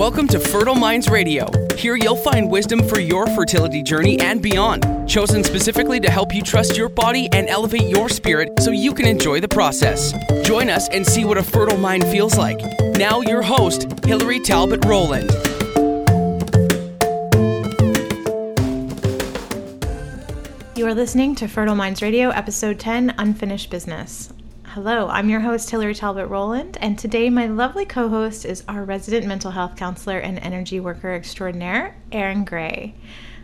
Welcome to Fertile Minds Radio. Here you'll find wisdom for your fertility journey and beyond, chosen specifically to help you trust your body and elevate your spirit so you can enjoy the process. Join us and see what a fertile mind feels like. Now, your host, Hillary Talbot Rowland. You are listening to Fertile Minds Radio, Episode 10 Unfinished Business. Hello, I'm your host, Hillary Talbot Rowland, and today my lovely co host is our resident mental health counselor and energy worker extraordinaire, Erin Gray.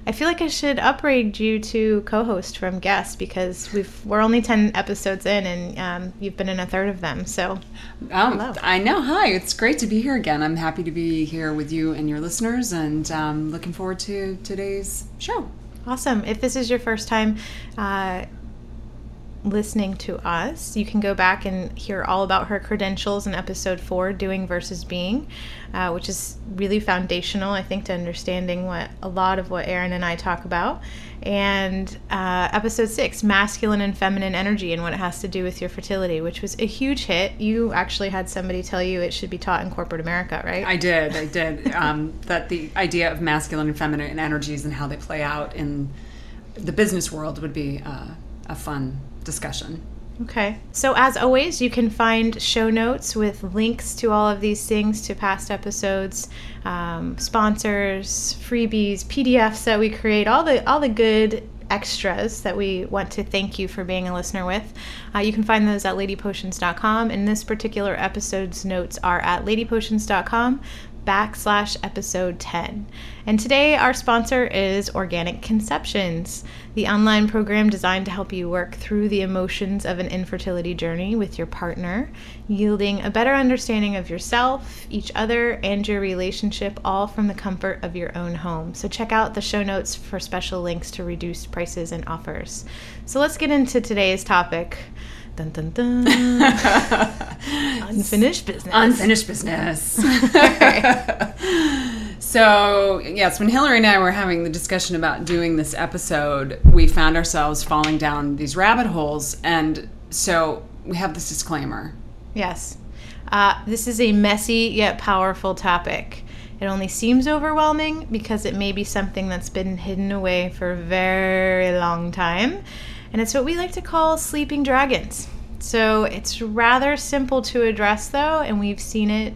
I feel like I should upgrade you to co host from guest because we've, we're only 10 episodes in and um, you've been in a third of them. So, um, I know. Hi, it's great to be here again. I'm happy to be here with you and your listeners and um, looking forward to today's show. Awesome. If this is your first time, uh, listening to us, you can go back and hear all about her credentials in episode four, Doing versus Being, uh, which is really foundational, I think, to understanding what a lot of what Erin and I talk about. And uh, episode six, Masculine and Feminine Energy and what it has to do with your fertility, which was a huge hit. You actually had somebody tell you it should be taught in corporate America, right? I did. I did. um, that the idea of masculine and feminine energies and how they play out in the business world would be uh, a fun discussion. Okay. So, as always, you can find show notes with links to all of these things, to past episodes, um, sponsors, freebies, PDFs that we create, all the all the good extras that we want to thank you for being a listener with. Uh, you can find those at ladypotions.com. And this particular episode's notes are at ladypotions.com backslash episode 10. And today, our sponsor is Organic Conceptions, the online program designed to help you work through the emotions of an infertility journey with your partner, yielding a better understanding of yourself, each other, and your relationship, all from the comfort of your own home. So, check out the show notes for special links to reduced prices and offers. So, let's get into today's topic. Dun, dun, dun. Unfinished business. Unfinished business. so, yes, when Hillary and I were having the discussion about doing this episode, we found ourselves falling down these rabbit holes. And so we have this disclaimer. Yes. Uh, this is a messy yet powerful topic. It only seems overwhelming because it may be something that's been hidden away for a very long time. And it's what we like to call sleeping dragons. So it's rather simple to address, though, and we've seen it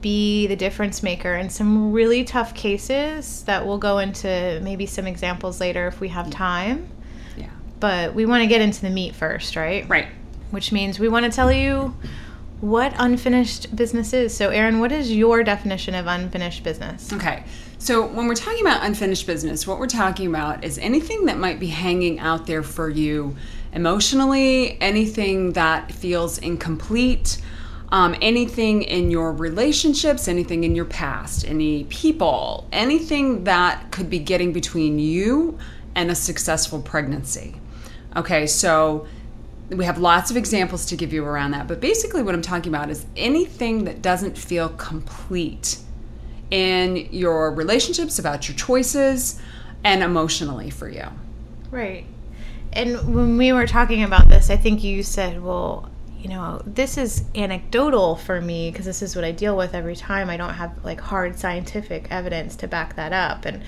be the difference maker in some really tough cases that we'll go into maybe some examples later if we have mm. time. Yeah. But we want to get into the meat first, right? Right. Which means we want to tell you what unfinished business is. So, Erin, what is your definition of unfinished business? Okay. So, when we're talking about unfinished business, what we're talking about is anything that might be hanging out there for you emotionally, anything that feels incomplete, um, anything in your relationships, anything in your past, any people, anything that could be getting between you and a successful pregnancy. Okay, so we have lots of examples to give you around that, but basically, what I'm talking about is anything that doesn't feel complete in your relationships, about your choices, and emotionally for you. Right. And when we were talking about this, I think you said, well, you know, this is anecdotal for me because this is what I deal with every time. I don't have like hard scientific evidence to back that up. And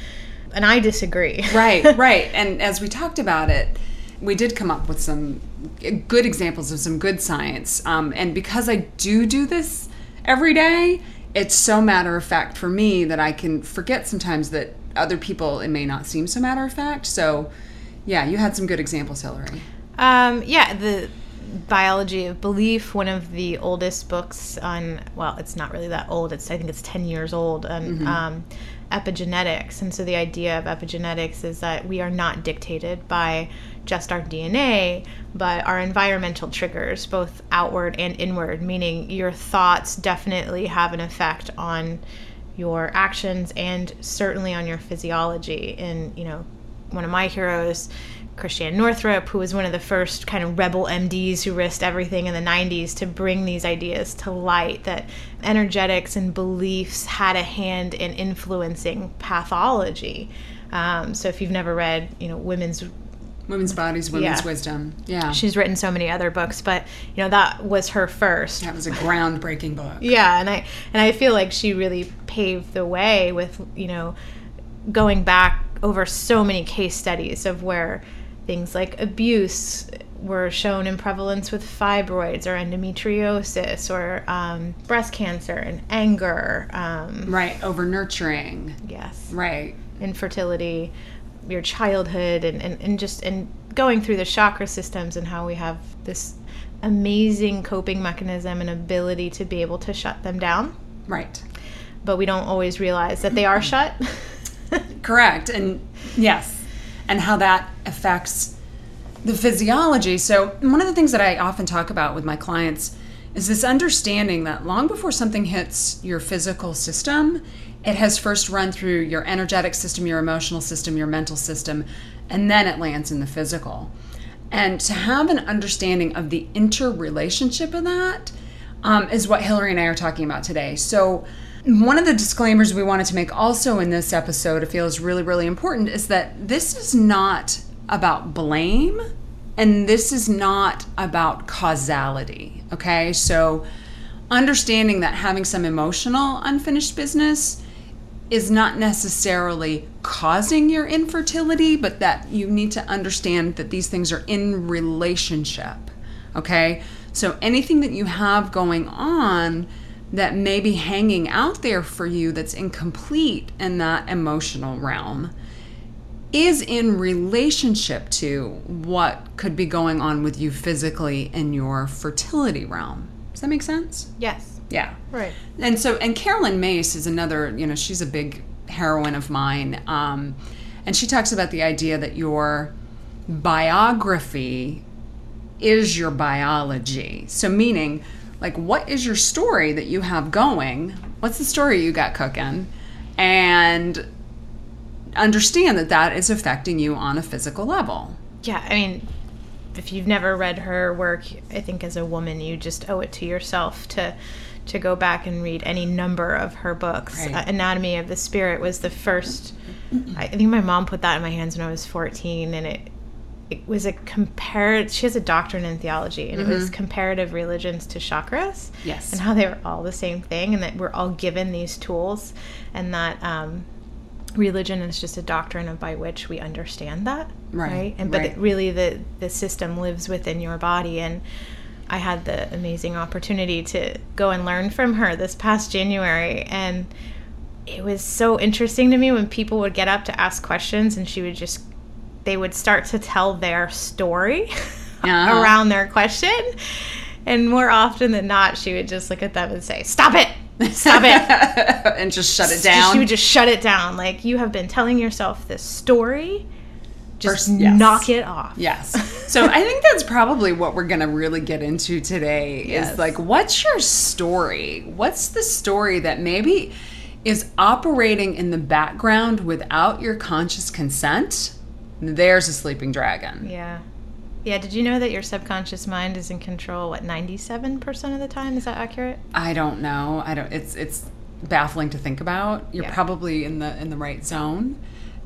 and I disagree. right, right. And as we talked about it, we did come up with some good examples of some good science. Um, and because I do do this every day, it's so matter of fact for me that I can forget sometimes that other people it may not seem so matter of fact. So, yeah, you had some good examples, Hillary. Um, yeah, the biology of belief one of the oldest books on well it's not really that old it's i think it's 10 years old on mm-hmm. um, epigenetics and so the idea of epigenetics is that we are not dictated by just our dna but our environmental triggers both outward and inward meaning your thoughts definitely have an effect on your actions and certainly on your physiology and you know one of my heroes Christiane Northrup, who was one of the first kind of rebel MDs who risked everything in the 90s to bring these ideas to light that energetics and beliefs had a hand in influencing pathology. Um, so if you've never read, you know, women's Women's Bodies, Women's Yeah. Wisdom. Yeah. She's written so many other books, but you know that was her first. that was a groundbreaking book. Yeah, and I and I feel like she really paved the way with you know going back over so many case studies of where things like abuse were shown in prevalence with fibroids or endometriosis or um, breast cancer and anger. Um, Right. Over nurturing. yes, Right. infertility, your childhood, and, and, and just and going through the chakra systems and how we have this amazing coping mechanism and ability to be able to shut them down Right. but we don't always realize that they are shut. Correct. And yes. And how that affects the physiology. So, one of the things that I often talk about with my clients is this understanding that long before something hits your physical system, it has first run through your energetic system, your emotional system, your mental system, and then it lands in the physical. And to have an understanding of the interrelationship of that um, is what Hillary and I are talking about today. So, one of the disclaimers we wanted to make also in this episode, I feel is really, really important, is that this is not about blame and this is not about causality. Okay, so understanding that having some emotional unfinished business is not necessarily causing your infertility, but that you need to understand that these things are in relationship. Okay? So anything that you have going on that may be hanging out there for you that's incomplete in that emotional realm is in relationship to what could be going on with you physically in your fertility realm. Does that make sense? yes. Yeah. Right. And so, and Caroline Myss is another, you know, she's a big heroine of mine. Um, and she talks about the idea that your biography is your biology. So, meaning, like, what is your story that you have going? What's the story you got cooking? And understand that that is affecting you on a physical level. Yeah, I mean, if you've never read her work, I think as a woman you just owe it to yourself to to go back and read any number of her books. Right. Uh, Anatomy of the Spirit was the first. I think my mom put that in my hands when I was 14, and it it was a comparative. She has a doctorate in theology, and it was comparative religions to chakras. Yes. and how they were all the same thing, and that we're all given these tools, and that. Um, religion is just a doctrine of by which we understand that Right, and but right. it, really the the system lives within your body. And i had the amazing opportunity to go and learn from her this past january. And it was so interesting to me when people would get up to ask questions and she would just they would start to tell their story Uh-huh. around their question. And more often than not she would just look at them and say stop it stop it and just shut it down. She would just shut it down. Like you have been telling yourself this story. Just First- yes. knock it off. Yes. So I think that's probably what we're going to really get into today Yes. is like, what's your story? What's the story that maybe is operating in the background without your conscious consent? There's a sleeping dragon. Yeah. Yeah. Did you know that your subconscious mind is in control? What ninety-seven percent of the time? Is that accurate? I don't know. I don't. It's it's baffling to think about. You're Yeah. probably in the in the right zone,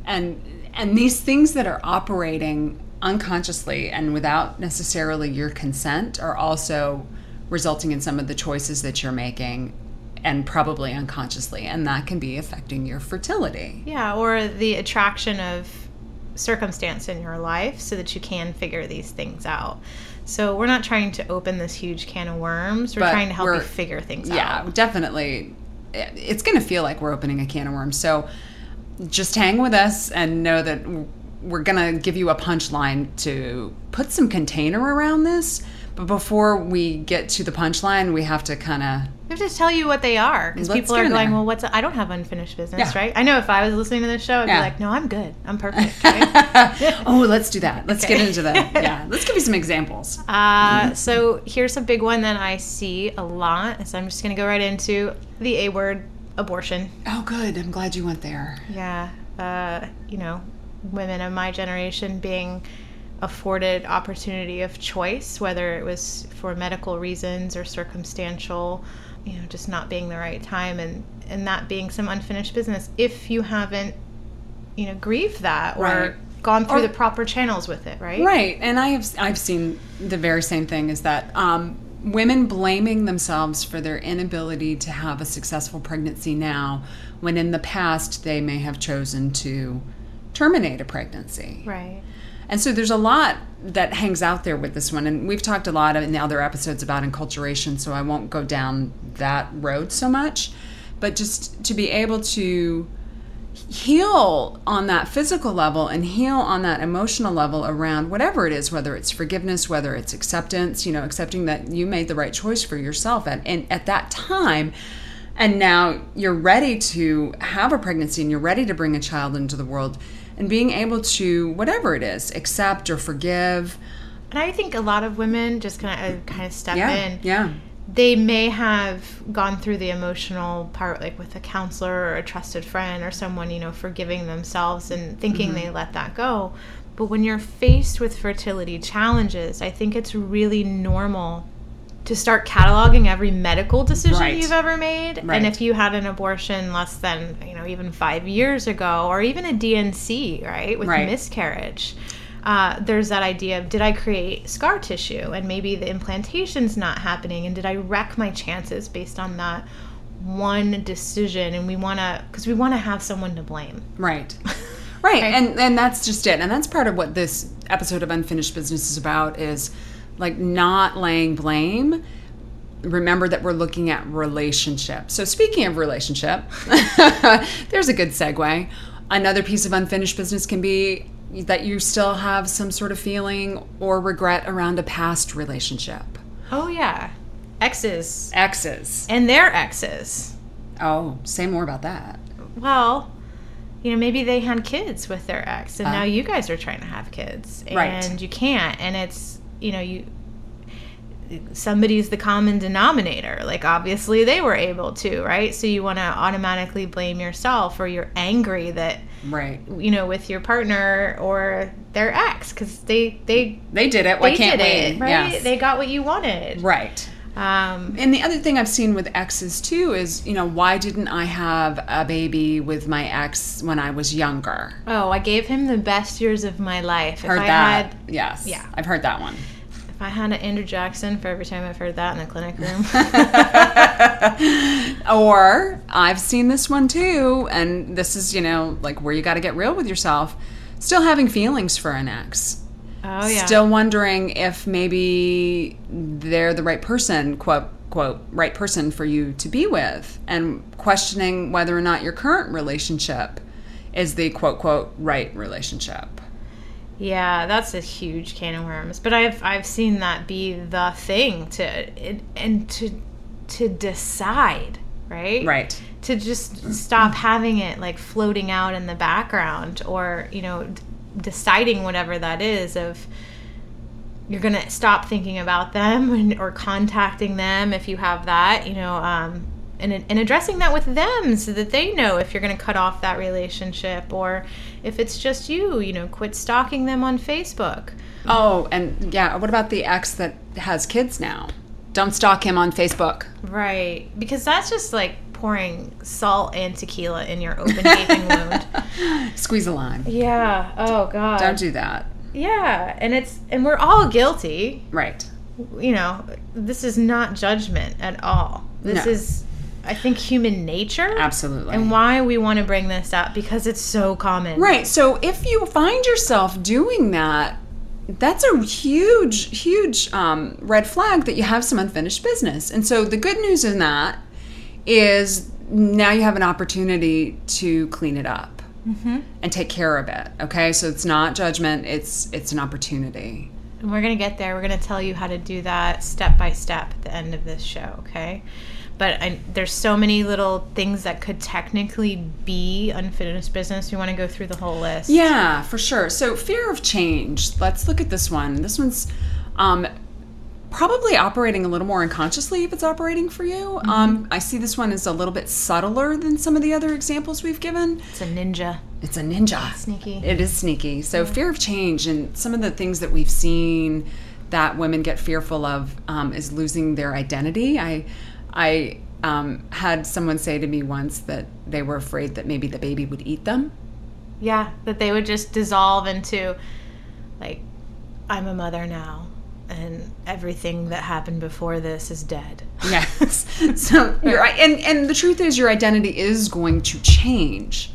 and and these things that are operating unconsciously and without necessarily your consent are also resulting in some of the choices that you're making, and probably unconsciously, and that can be affecting your fertility. Yeah. Or the attraction of circumstance in your life, so that you can figure these things out. So we're not trying to open this huge can of worms. We're But trying to help you figure things Yeah, out. Yeah, definitely. It's going to feel like we're opening a can of worms. So just hang with us and know that we're going to give you a punchline to put some container around this. But before we get to the punchline, we have to kind of We have to tell you what they are because people are going, there. well, what's I don't have unfinished business, Yeah. right? I know if I was listening to this show, I'd Yeah. be like, no, I'm good, I'm perfect. okay? oh, let's do that. Let's Okay. get into that. yeah. Let's give you some examples. uh, so here's a big one that I see a lot. So I'm just gonna go right into the A word, abortion. Oh, good. I'm glad you went there. Yeah, uh, you know, women of my generation being afforded opportunity of choice, whether it was for medical reasons or circumstantial, you know, just not being the right time and and that being some unfinished business. If you haven't, you know, grieved that or Right. gone through Or- the proper channels with it, right? Right, and I have I've seen the very same thing is that um, women blaming themselves for their inability to have a successful pregnancy now, when in the past they may have chosen to terminate a pregnancy. Right. And so there's a lot that hangs out there with this one, and we've talked a lot in the other episodes about enculturation, so I won't go down that road so much. But just to be able to heal on that physical level and heal on that emotional level around whatever it is, whether it's forgiveness, whether it's acceptance, you know, accepting that you made the right choice for yourself at, and at that time. And now you're ready to have a pregnancy and you're ready to bring a child into the world and being able to, whatever it is, accept or forgive. And I think a lot of women just kind of kind of step Yeah. in. Yeah. They may have gone through the emotional part, like with a counselor or a trusted friend or someone, you know, forgiving themselves and thinking Mm-hmm. they let that go. But when you're faced with fertility challenges, I think it's really normal to start cataloging every medical decision Right. you've ever made. Right. And if you had an abortion less than, you know, even five years ago, or even a D&C, right, with Right. miscarriage, uh, there's that idea of did I create scar tissue and maybe the implantation's not happening and did I wreck my chances based on that one decision? And we want to, because we want to have someone to blame. Right. Right. Right. And and that's just it. And that's part of what this episode of Unfinished Business is about is like not laying blame. Remember that we're looking at relationship. So speaking of relationship, there's a good segue. Another piece of unfinished business can be that you still have some sort of feeling or regret around a past relationship. Oh, yeah. Exes Exes. and their exes. Oh, say more about that. Well, you know, maybe they had kids with their ex, and uh. now you guys are trying to have kids, and Right. you can't. And it's you know you somebody's the common denominator. Like obviously they were able to, right? So you want to automatically blame yourself, or you're angry that Right. you know with your partner or their ex because they they They did it. Why they can't did we? it, right? Yes. They got what you wanted, right. Um, And the other thing I've seen with exes too is, you know, why didn't I have a baby with my ex when I was younger? oh, I gave him the best years of my life. Heard if I that. had yes. Yeah. I've heard that one. If I had an Andrew Jackson for every time I've heard that in the clinic room. Or I've seen this one too, and this is, you know, like where you got to get real with yourself. Still having feelings for an ex. Oh yeah. Still wondering if maybe they're the right person, quote, quote, right person for you to be with, and questioning whether or not your current relationship is the quote, quote, right relationship. Yeah, that's a huge can of worms. But I've I've seen that be the thing to it, and to to decide, right? Right. To just stop having it like floating out in the background, or you know, deciding whatever that is of you're gonna stop thinking about them and, or contacting them if you have that, you know, um, and and addressing that with them so that they know if you're gonna cut off that relationship or if it's just you, you know, quit stalking them on Facebook. Oh, and yeah, what about the ex that has kids now? Don't stalk him on Facebook. Right, because that's just like pouring salt and tequila in your open gaping wound. Squeeze a lime. Yeah. Oh God. Don't do that. Yeah, and it's and we're all guilty. Right. you know, this is not judgment at all. This No. is, I think, human nature. Absolutely. And why we want to bring this up because it's so common. Right. So if you find yourself doing that, that's a huge, huge um, red flag that you have some unfinished business. And so the good news in that is now you have an opportunity to clean it up and take care of it. Okay. So it's not judgment. It's it's an opportunity. And we're going to get there. We're going to tell you how to do that step by step at the end of this show, okay? But I, there's so many little things that could technically be unfinished business. We want to go through the whole list. Yeah, for sure. So fear of change. Let's look at this one. This one's um, probably operating a little more unconsciously if it's operating for you. Um, I see this one as a little bit subtler than some of the other examples we've given. It's a ninja. It's a ninja. Sneaky. It is sneaky. So fear of change and some of the things that we've seen that women get fearful of um, is losing their identity. I, I um, had someone say to me once that they were afraid that maybe the baby would eat them. Yeah, that they would just dissolve into like I'm a mother now and everything that happened before this is dead. Yes. so you're right. And and the truth is your identity is going to change.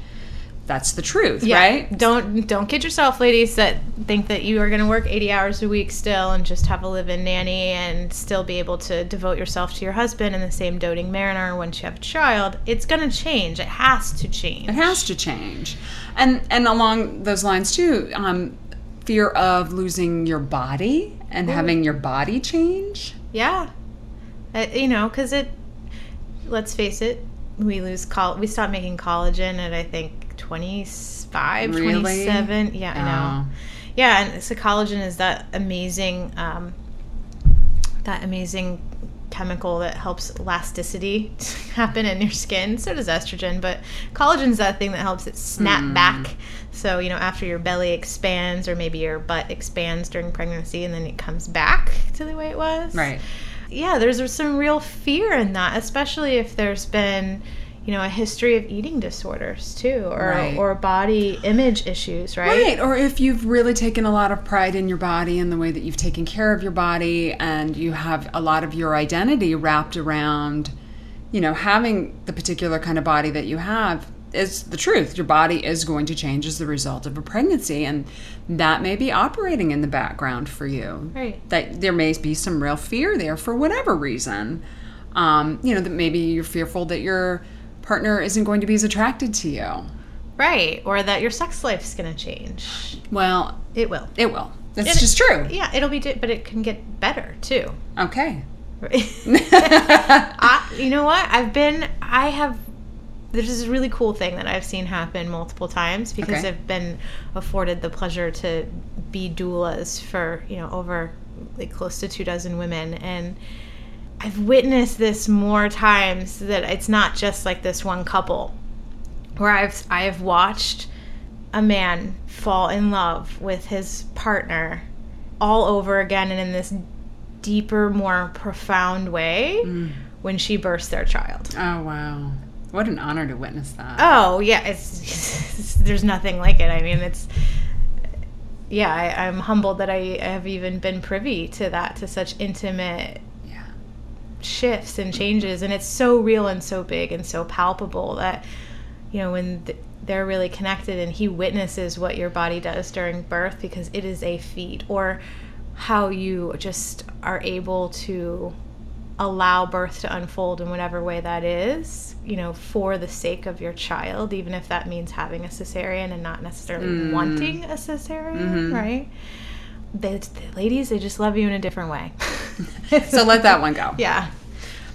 That's the truth, Yeah. right? Don't don't kid yourself, ladies that think that you are going to work 80 hours a week still and just have a live-in nanny and still be able to devote yourself to your husband in the same doting manner once you have a child. It's going to change. It has to change. It has to change. And and along those lines too, um, fear of losing your body and having your body change. Yeah. Uh, you know, because it, let's face it, we lose col- we stop making collagen at I think 25, Really? 27. Yeah, I know. Oh. Yeah, and so collagen is that amazing, um, that amazing chemical that helps elasticity happen in your skin. So does estrogen, but collagen's that thing that helps it snap Hmm. back. So, you know, after your belly expands or maybe your butt expands during pregnancy and then it comes back to the way it was Right. yeah, there's some real fear in that, especially if there's been, you know, a history of eating disorders too, or Right. or body image issues, right? Right. Or if you've really taken a lot of pride in your body and the way that you've taken care of your body and you have a lot of your identity wrapped around, you know, having the particular kind of body that you have is the truth. Your body is going to change as the result of a pregnancy and that may be operating in the background for you. Right. That there may be some real fear there for whatever reason. Um, you know, that maybe you're fearful that your partner isn't going to be as attracted to you. Right, or that your sex life's going to change. Well, It will. it will. That's It- just true. Yeah, it'll be, di- but it can get better too. Okay. I, you know what? I've been, I have, there's this really cool thing that I've seen happen multiple times because Okay. I've been afforded the pleasure to be doulas for, you know, over like close to two dozen women. And I've witnessed this more times that it's not just like this one couple where I've, I have watched a man fall in love with his partner all over again and in this deeper, more profound way mm. when she births their child. Oh wow. What an honor to witness that. Oh yeah, it's, it's there's nothing like it. I mean, it's yeah. I, I'm humbled that I have even been privy to that, to such intimate. Shifts and changes, and it's so real and so big and so palpable that you know when th- they're really connected and he witnesses what your body does during birth because it is a feat, or how you just are able to allow birth to unfold in whatever way that is, you know, for the sake of your child, even if that means having a cesarean and not necessarily mm. wanting a cesarean, mm-hmm. right? The, the ladies, they just love you in a different way. So let that one go. yeah.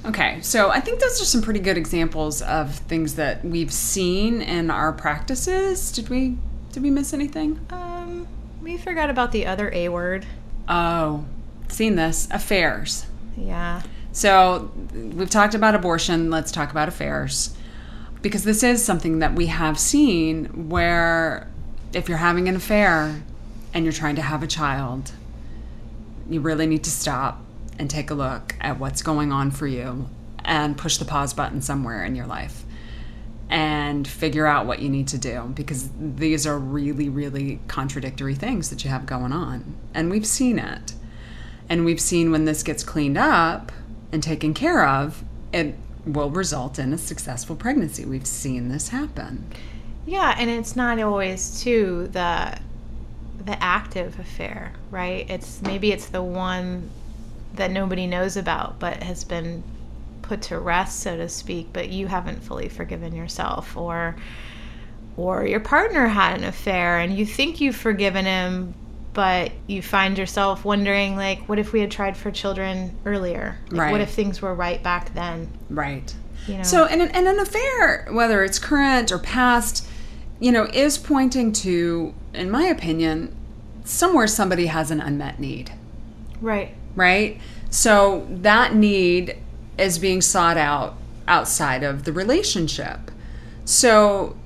Okay. So I think those are some pretty good examples of things that we've seen in our practices. Did we did we miss anything? Um, we forgot about the other A word. Oh, seen this. Affairs. Yeah. So we've talked about abortion. Let's talk about affairs. Because this is something that we have seen where if you're having an affair and you're trying to have a child, you really need to stop and take a look at what's going on for you and push the pause button somewhere in your life and figure out what you need to do because these are really, really contradictory things that you have going on. And we've seen it. And we've seen when this gets cleaned up and taken care of, it will result in a successful pregnancy. We've seen this happen. Yeah, and it's not always too the the active affair, right? It's maybe it's the one that nobody knows about but has been put to rest, so to speak, but you haven't fully forgiven yourself or or your partner had an affair and you think you've forgiven him but you find yourself wondering like what if we had tried for children earlier? Like, Right. what if things were right back then? Right. you know? So, and an, and an affair, whether it's current or past, you know, is pointing to, in my opinion, somewhere somebody has an unmet need, right right? So that need is being sought out outside of the relationship. So,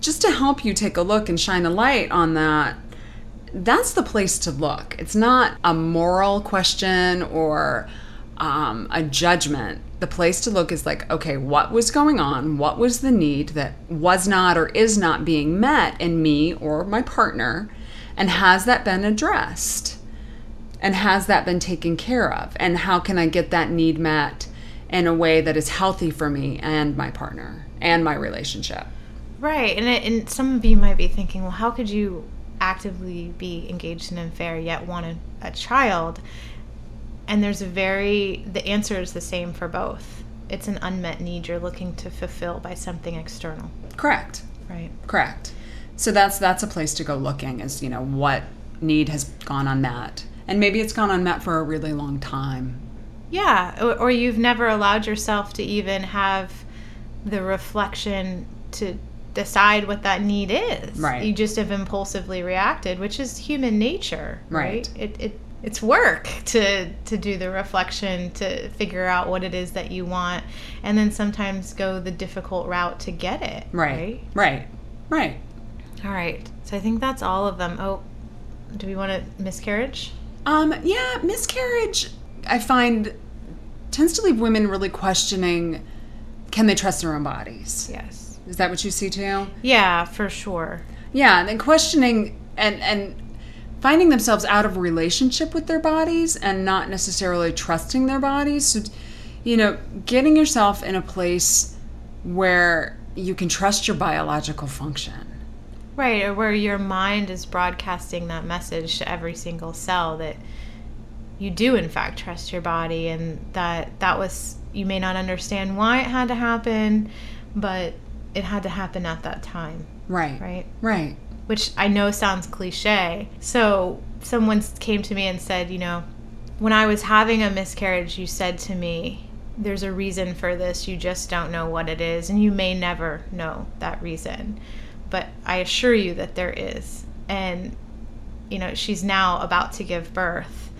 just to help you take a look and shine a light on that, that's the place to look. It's not a moral question or um, a judgment, the place to look is like, okay, what was going on? What was the need that was not or is not being met in me or my partner? And has that been addressed? And has that been taken care of? And how can I get that need met in a way that is healthy for me and my partner and my relationship? Right. And, it, and some of you might be thinking, well, how could you actively be engaged in an affair yet want a, a child? And there's a very, the answer is the same for both. It's an unmet need you're looking to fulfill by something external. Correct. Right. Correct. So that's that's a place to go looking is, you know, what need has gone unmet. And maybe it's gone unmet for a really long time. Yeah, or, or you've never allowed yourself to even have the reflection to decide what that need is. Right. You just have impulsively reacted, which is human nature. Right. It, it it's work to to do the reflection to figure out what it is that you want, and then sometimes go the difficult route to get it. Right. Right. Right. All right. So I think that's all of them. Oh, do we want a miscarriage? Um, yeah, miscarriage I find tends to leave women really questioning can they trust their own bodies? Yes. Is that what you see too? Yeah, for sure. Yeah, and then questioning and and finding themselves out of relationship with their bodies and not necessarily trusting their bodies. So, you know, getting yourself in a place where you can trust your biological function. Right, or where your mind is broadcasting that message to every single cell that you do in fact trust your body and that that was you may not understand why it had to happen, but it had to happen at that time. Right. Right. Right. Which I know sounds cliche. So someone came to me and said, you know, when I was having a miscarriage, you said to me, there's a reason for this. You just don't know what it is, and you may never know that reason. But I assure you that there is. And, you know, she's now about to give birth.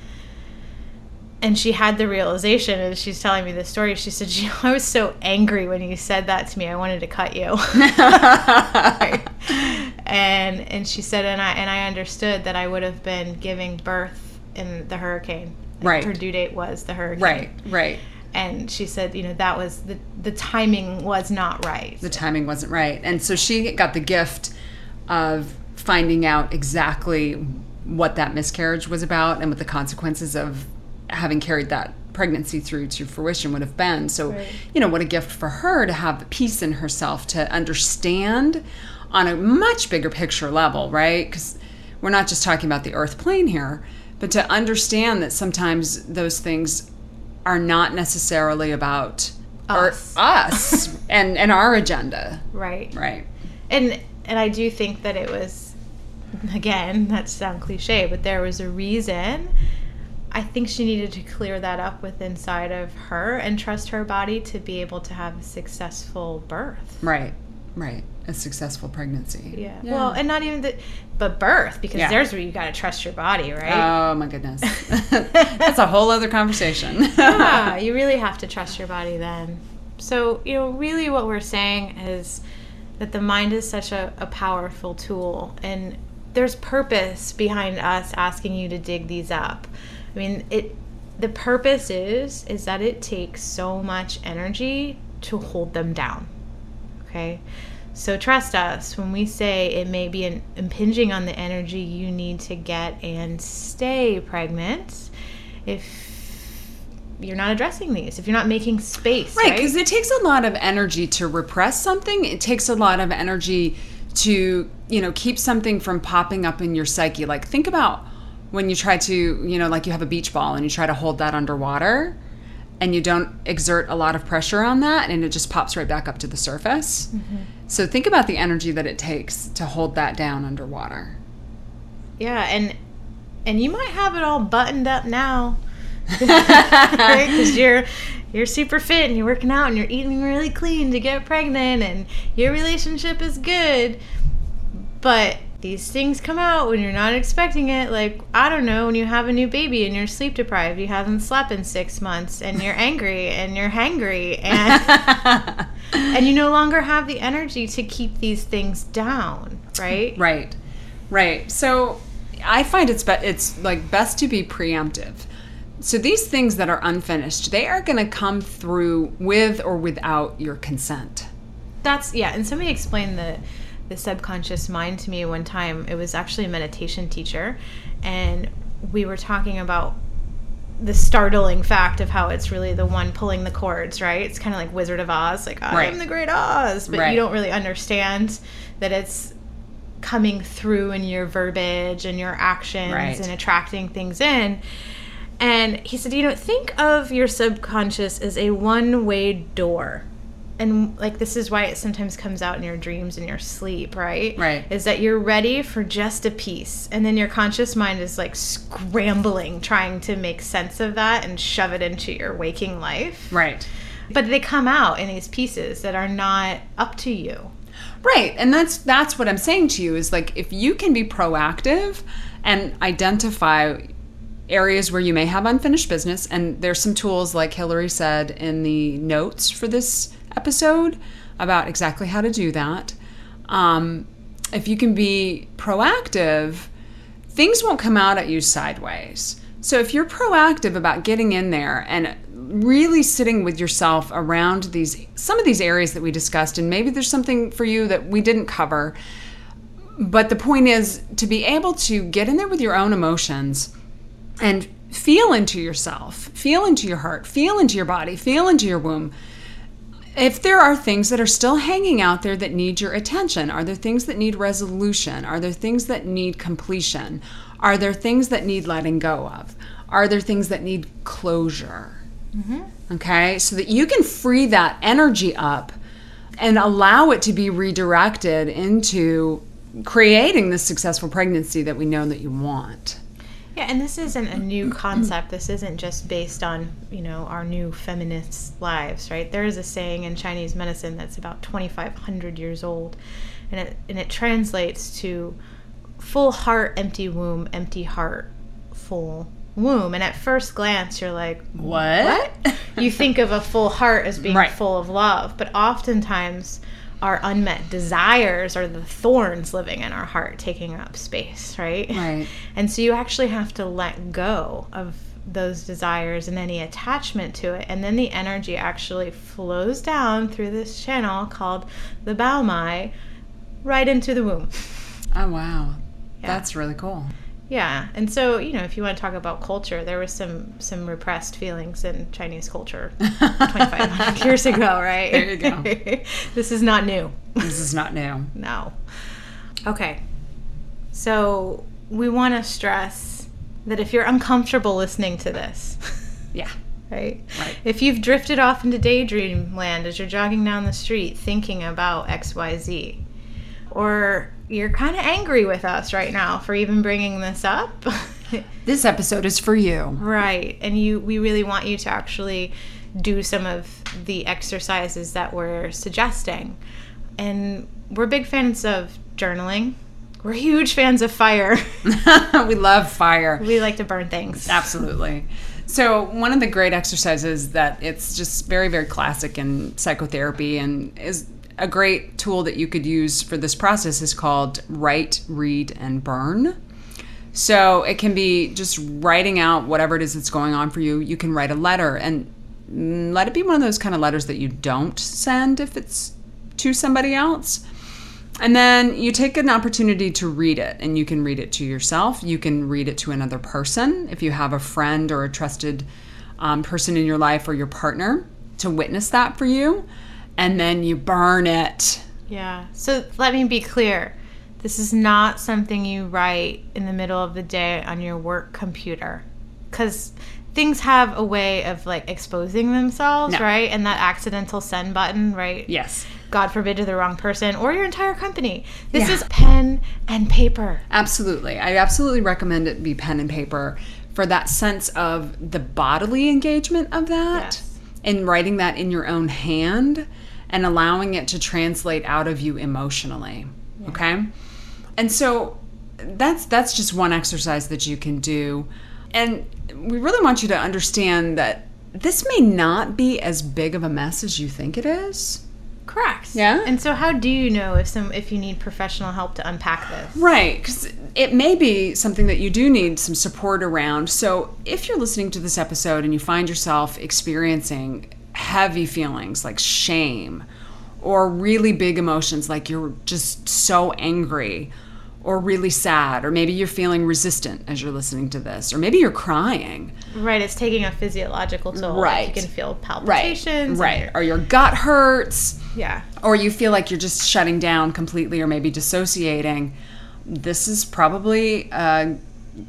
And she had the realization and she's telling me the story. She said you know i was so angry when you said that to me. I wanted to cut you. And and she said and i and i understood that i would have been giving birth in the hurricane. Right. Her due date was the hurricane. Right right and she said you know that was the the timing was not right the timing wasn't right and so she got the gift of finding out exactly what that miscarriage was about and what the consequences of having carried that pregnancy through to fruition would have been. So, Right. you know, what a gift for her to have the peace in herself to understand on a much bigger picture level, right? Because we're not just talking about the earth plane here, but to understand that sometimes those things are not necessarily about Us. us and, and our agenda. right Right. and and I do think that it was again that sound cliche but there was a reason I think she needed to clear that up with inside of her and trust her body to be able to have a successful birth Right. Right. A successful pregnancy. yeah, well and not even the but birth because Yeah. there's where you got to trust your body right Oh my goodness. That's a whole other conversation. yeah, you really have to trust your body then. So, you know, really what we're saying is that the mind is such a, a powerful tool and there's purpose behind us asking you to dig these up. I mean, it the purpose is is that it takes so much energy to hold them down. Okay? So trust us when we say it may be an, impinging on the energy you need to get and stay pregnant. If you're not addressing these, if you're not making space, Right, right? because it takes a lot of energy to repress something. It takes a lot of energy to, you know, keep something from popping up in your psyche. Like think about when you try to, you know, like you have a beach ball and you try to hold that underwater and you don't exert a lot of pressure on that and it just pops right back up to the surface. Mm-hmm. So think about the energy that it takes to hold that down underwater. yeah, and and you might have it all buttoned up now, right? Because you're you're super fit and you're working out and you're eating really clean to get pregnant and your relationship is good, but these things come out when you're not expecting it. Like, I don't know, when you have a new baby and you're sleep deprived, you haven't slept in six months, and you're angry and you're hangry, and and you no longer have the energy to keep these things down, right? Right, right. So I find it's be- it's like best to be preemptive. So these things that are unfinished, they are going to come through with or without your consent. That's yeah, and somebody explained the the subconscious mind to me one time. It was actually a meditation teacher and we were talking about the startling fact of how it's really the one pulling the cords, right? It's kind of like Wizard of Oz, like I Right. am the great Oz, but Right. you don't really understand that it's coming through in your verbiage and your actions Right. and attracting things in. And he said, you know, think of your subconscious as a one-way door. And like this is why it sometimes comes out in your dreams and your sleep, right? Right. Is that you're ready for just a piece. And then your conscious mind is like scrambling trying to make sense of that and shove it into your waking life. Right. But they come out in these pieces that are not up to you. Right. And that's that's what I'm saying to you is like if you can be proactive and identify areas where you may have unfinished business and there's some tools like Hillary said in the notes for this episode about exactly how to do that. Um, if you can be proactive, things won't come out at you sideways. So if you're proactive about getting in there and really sitting with yourself around these some of these areas that we discussed and maybe there's something for you that we didn't cover but the point is to be able to get in there with your own emotions and feel into yourself feel into your heart feel into your body feel into your womb if there are things that are still hanging out there that need your attention, are there things that need resolution? Are there things that need completion? Are there things that need letting go of? Are there things that need closure? Mm-hmm. Okay, so that you can free that energy up and allow it to be redirected into creating the successful pregnancy that we know that you want. Yeah, and this isn't a new concept. This isn't just based on, you know, our new feminist lives, right? There is a saying in Chinese medicine that's about 2500 years old, and it and it translates to full heart, empty womb, empty heart, full womb. And at first glance, you're like, What? you think of a full heart as being Right. full of love, but oftentimes our unmet desires are the thorns living in our heart taking up space, right? Right. And so you actually have to let go of those desires and any attachment to it. And then the energy actually flows down through this channel called the Baomai right into the womb. Oh, wow. Yeah. That's really cool. Yeah, and so you know, if you want to talk about culture, there was some some repressed feelings in Chinese culture 2,500 years ago, right? There you go. this is not new. This is not new. No. Okay. So we want to stress that if you're uncomfortable listening to this, Yeah. right? Right. If you've drifted off into daydream land as you're jogging down the street thinking about XYZ, or you're kind of angry with us right now for even bringing this up. This episode is for you. right. And you we really want you to actually do some of the exercises that we're suggesting. And we're big fans of journaling. We're huge fans of fire. we love fire. we like to burn things. Absolutely. So, one of the great exercises that it's just very, very classic in psychotherapy and is a great tool that you could use for this process is called write, read, and burn. So, it can be just writing out whatever it is that's going on for you. You can write a letter and let it be one of those kind of letters that you don't send if it's to somebody else. And then you take an opportunity to read it, and you can read it to yourself. You can read it to another person if you have a friend or a trusted um, person in your life or your partner to witness that for you. And then you burn it. Yeah. So let me be clear. This is not something you write in the middle of the day on your work computer. Because things have a way of like exposing themselves, No. right? And that accidental send button, right? Yes. God forbid to the wrong person or your entire company. This Yeah. is pen and paper. Absolutely. I absolutely recommend it be pen and paper for that sense of the bodily engagement of that Yes. and writing that in your own hand and allowing it to translate out of you emotionally. Okay? And so that's that's just one exercise that you can do. And we really want you to understand that this may not be as big of a mess as you think it is. Correct. Yeah? And so, how do you know if some if you need professional help to unpack this? Right, because it may be something that you do need some support around. So, if you're listening to this episode and you find yourself experiencing heavy feelings like shame or really big emotions like you're just so angry or really sad, or maybe you're feeling resistant as you're listening to this, or maybe you're crying. Right. It's taking a physiological toll. Like, Right. you can feel palpitations. right. you're- Or your gut hurts. Yeah. or you feel like you're just shutting down completely or maybe dissociating, this is probably a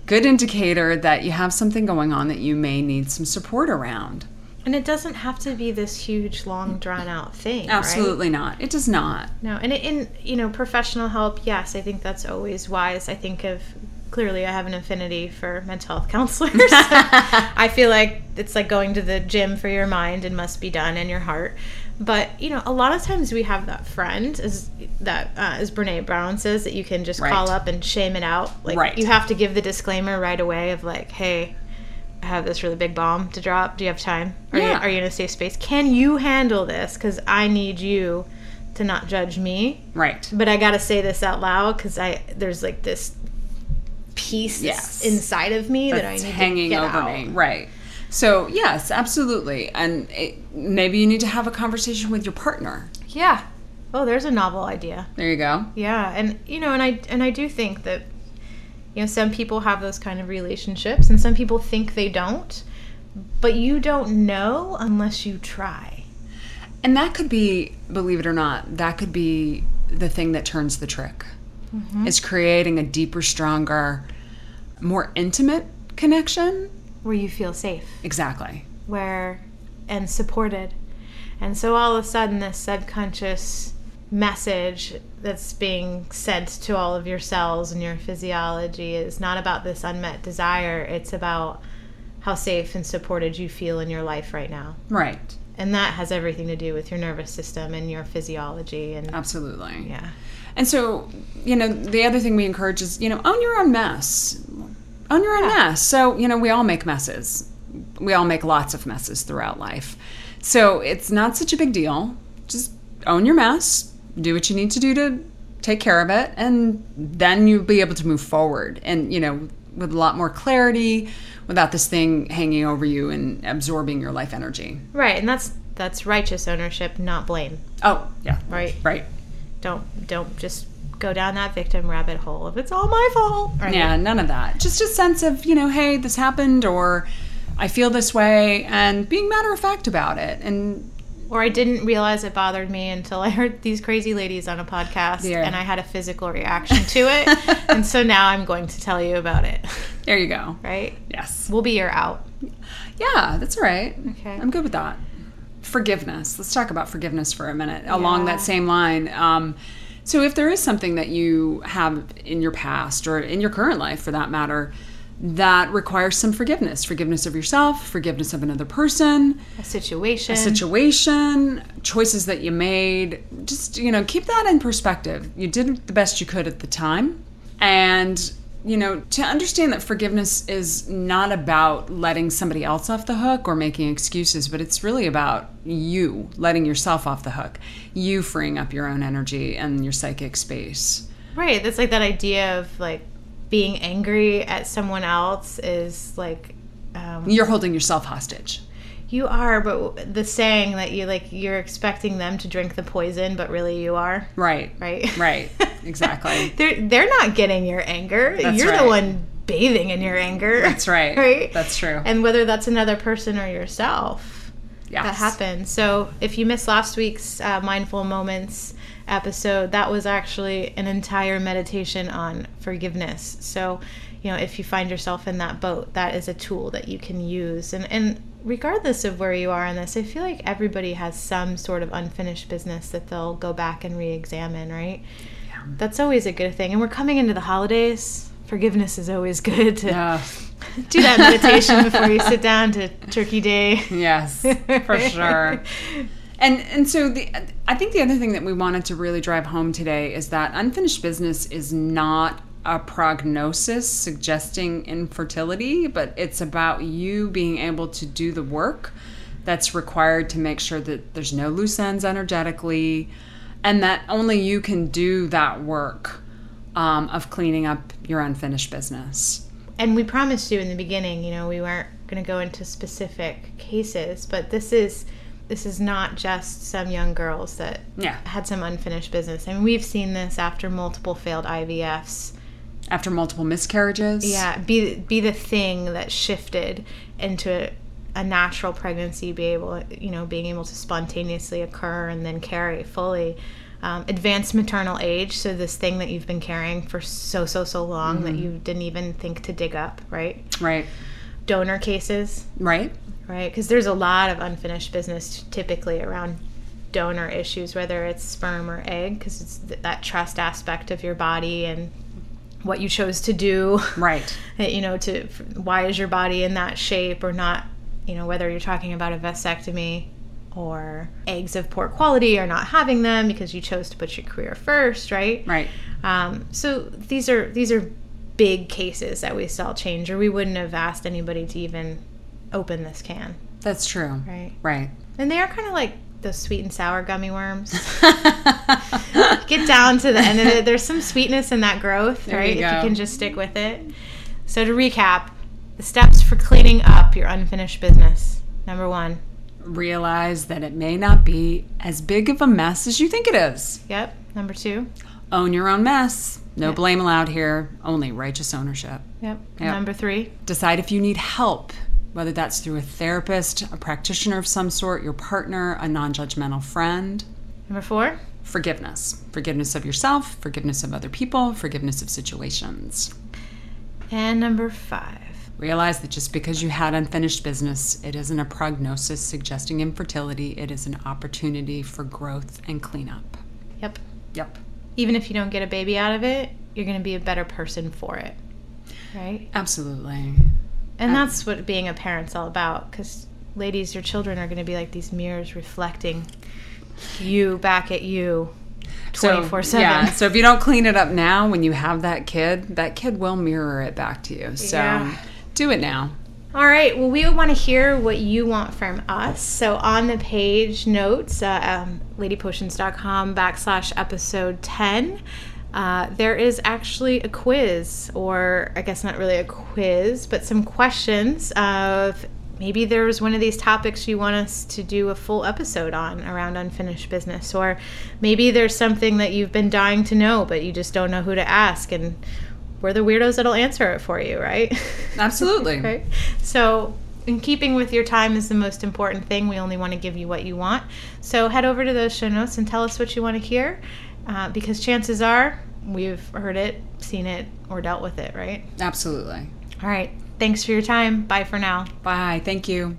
good indicator that you have something going on that you may need some support around. And it doesn't have to be this huge, long, drawn out thing. right? Absolutely not. It does not. No, and in you know professional help, yes, I think that's always wise. I think of clearly I have an affinity for mental health counselors. I feel like it's like going to the gym for your mind and must be done and your heart. But you know, a lot of times we have that friend, as that uh, as Brene Brown says, that you can just Right. call up and shame it out. Like Right. you have to give the disclaimer right away of like, hey. Have this really big bomb to drop. Do you have time? Are, you, Yeah. are you in a safe space? Can you handle this? Because I need you to not judge me Right. but I gotta say this out loud because I there's like this piece Yes. inside of me that I That's need hanging to get over out. me. Right. So, yes, absolutely. And it, maybe you need to have a conversation with your partner. Yeah. Oh, there's a novel idea. There you go. Yeah, and you know, and I and I do think that you know some people have those kind of relationships, and some people think they don't, but you don't know unless you try. And that could be, believe it or not, that could be the thing that turns the trick. Mm-hmm. Is creating a deeper, stronger, more intimate connection. Where you feel safe. Exactly. where and supported. And so all of a sudden this subconscious message that's being sent to all of your cells and your physiology is not about this unmet desire, it's about how safe and supported you feel in your life right now. Right. And that has everything to do with your nervous system and your physiology and Absolutely. yeah. And so, you know, the other thing we encourage is, you know, own your own mess. Own your own Yeah. mess. So, you know, we all make messes. We all make lots of messes throughout life. So it's not such a big deal. Just own your mess, do what you need to do to take care of it, and then you'll be able to move forward and, you know, with a lot more clarity without this thing hanging over you and absorbing your life energy. Right, and that's that's righteous ownership, not blame. Oh, yeah. Right. Right. Don't don't just go down that victim rabbit hole if it's all my fault. Right. Yeah, none of that. Just a sense of, you know, hey, this happened or I feel this way and being matter of fact about it. And Or I didn't realize it bothered me until I heard these crazy ladies on a podcast Yeah. and I had a physical reaction to it. and so now I'm going to tell you about it. there you go. Right? Yes. We'll be your out. Yeah, that's all right. Okay. I'm good with that. Forgiveness. Let's talk about forgiveness for a minute along that same line. Um, so, if there is something that you have in your past or in your current life for that matter that requires some forgiveness forgiveness of yourself, forgiveness of another person, A situation. A situation, choices that you made. Just, you know, keep that in perspective. You did the best you could at the time. And, you know, to understand that forgiveness is not about letting somebody else off the hook or making excuses, but it's really about you letting yourself off the hook, you freeing up your own energy and your psychic space. right. That's like that idea of like being angry at someone else is like um, You're holding yourself hostage. you are, but the saying that you like you're expecting them to drink the poison, but really you are. Right. Right. Right. Exactly. they're they're not getting your anger. That's You're right. the one bathing in your anger. That's right. right. That's true. And whether that's another person or yourself, yes. that happens. So if you missed last week's uh, mindful moments episode, that was actually an entire meditation on forgiveness. So you know if you find yourself in that boat, that is a tool that you can use. And and regardless of where you are in this, I feel like everybody has some sort of unfinished business that they'll go back and re-examine. Right. That's always a good thing. And we're coming into the holidays. Forgiveness is always good to Uh, do that meditation before you sit down to Turkey Day. Yes, for sure. And and so the I think the other thing that we wanted to really drive home today is that unfinished business is not a prognosis suggesting infertility, but it's about you being able to do the work that's required to make sure that there's no loose ends energetically, and that only you can do that work um, of cleaning up your unfinished business. And we promised you in the beginning, you know, we weren't going to go into specific cases, but this is this is not just some young girls that Yeah. had some unfinished business. I mean, we've seen this after multiple failed IVFs. After multiple miscarriages, Yeah, be be the thing that shifted into a, a natural pregnancy, be able, you know, being able to spontaneously occur and then carry fully. Um, advanced maternal age, so this thing that you've been carrying for so so so long that you didn't even think to dig up, right? right, Donor cases, right, right? Because there's a lot of unfinished business typically around donor issues, whether it's sperm or egg, because it's th- that trust aspect of your body and what you chose to do. right, you know, to f- why is your body in that shape or not? You know, whether you're talking about a vasectomy or eggs of poor quality or not having them because you chose to put your career first, right? right. Um, so these are these are big cases that we saw change, or we wouldn't have asked anybody to even open this can, That's true. right? Right. And they are kind of like those sweet and sour gummy worms. Get down to the end of it. There's some sweetness in that growth, There right? you If you can just stick with it. So to recap, the steps for cleaning up your unfinished business. Number one. Realize that it may not be as big of a mess as you think it is. Yep. Number two. Own your own mess. No Yeah. blame allowed here, only righteous ownership. Yep. Yep. Number three. Decide if you need help, whether that's through a therapist, a practitioner of some sort, your partner, a non judgmental friend. Number four. Forgiveness. Forgiveness of yourself, forgiveness of other people, forgiveness of situations. And number five. Realize that just because you had unfinished business, it isn't a prognosis suggesting infertility. It is an opportunity for growth and cleanup. Yep. Yep. Even if you don't get a baby out of it, you're going to be a better person for it. Right? Absolutely. And that's what being a parent's all about. Because, ladies, your children are going to be like these mirrors reflecting you back at you 24 So, yeah. 7. So if you don't clean it up now when you have that kid, that kid will mirror it back to you. So Yeah. do it now. All right. Well, we want to hear what you want from us. So on the page notes, uh, um, ladypotions.com backslash episode 10, uh, there is actually a quiz, or I guess not really a quiz, but some questions of maybe there's one of these topics you want us to do a full episode on around unfinished business, or maybe there's something that you've been dying to know, but you just don't know who to ask. And we're the weirdos that'll answer it for you, right? Absolutely. Right. So, in keeping with your time is the most important thing. We only want to give you what you want. So, head over to those show notes and tell us what you want to hear uh, because chances are we've heard it, seen it, or dealt with it, right? Absolutely. All right. Thanks for your time. Bye for now. Bye. Thank you.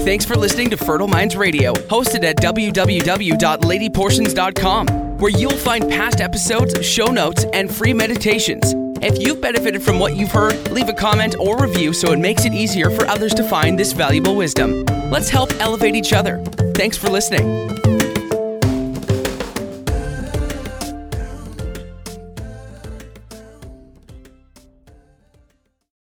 Thanks for listening to Fertile Minds Radio, hosted at www.ladyportions.com, where you'll find past episodes, show notes, and free meditations. If you've benefited from what you've heard, leave a comment or review so it makes it easier for others to find this valuable wisdom. Let's help elevate each other. Thanks for listening.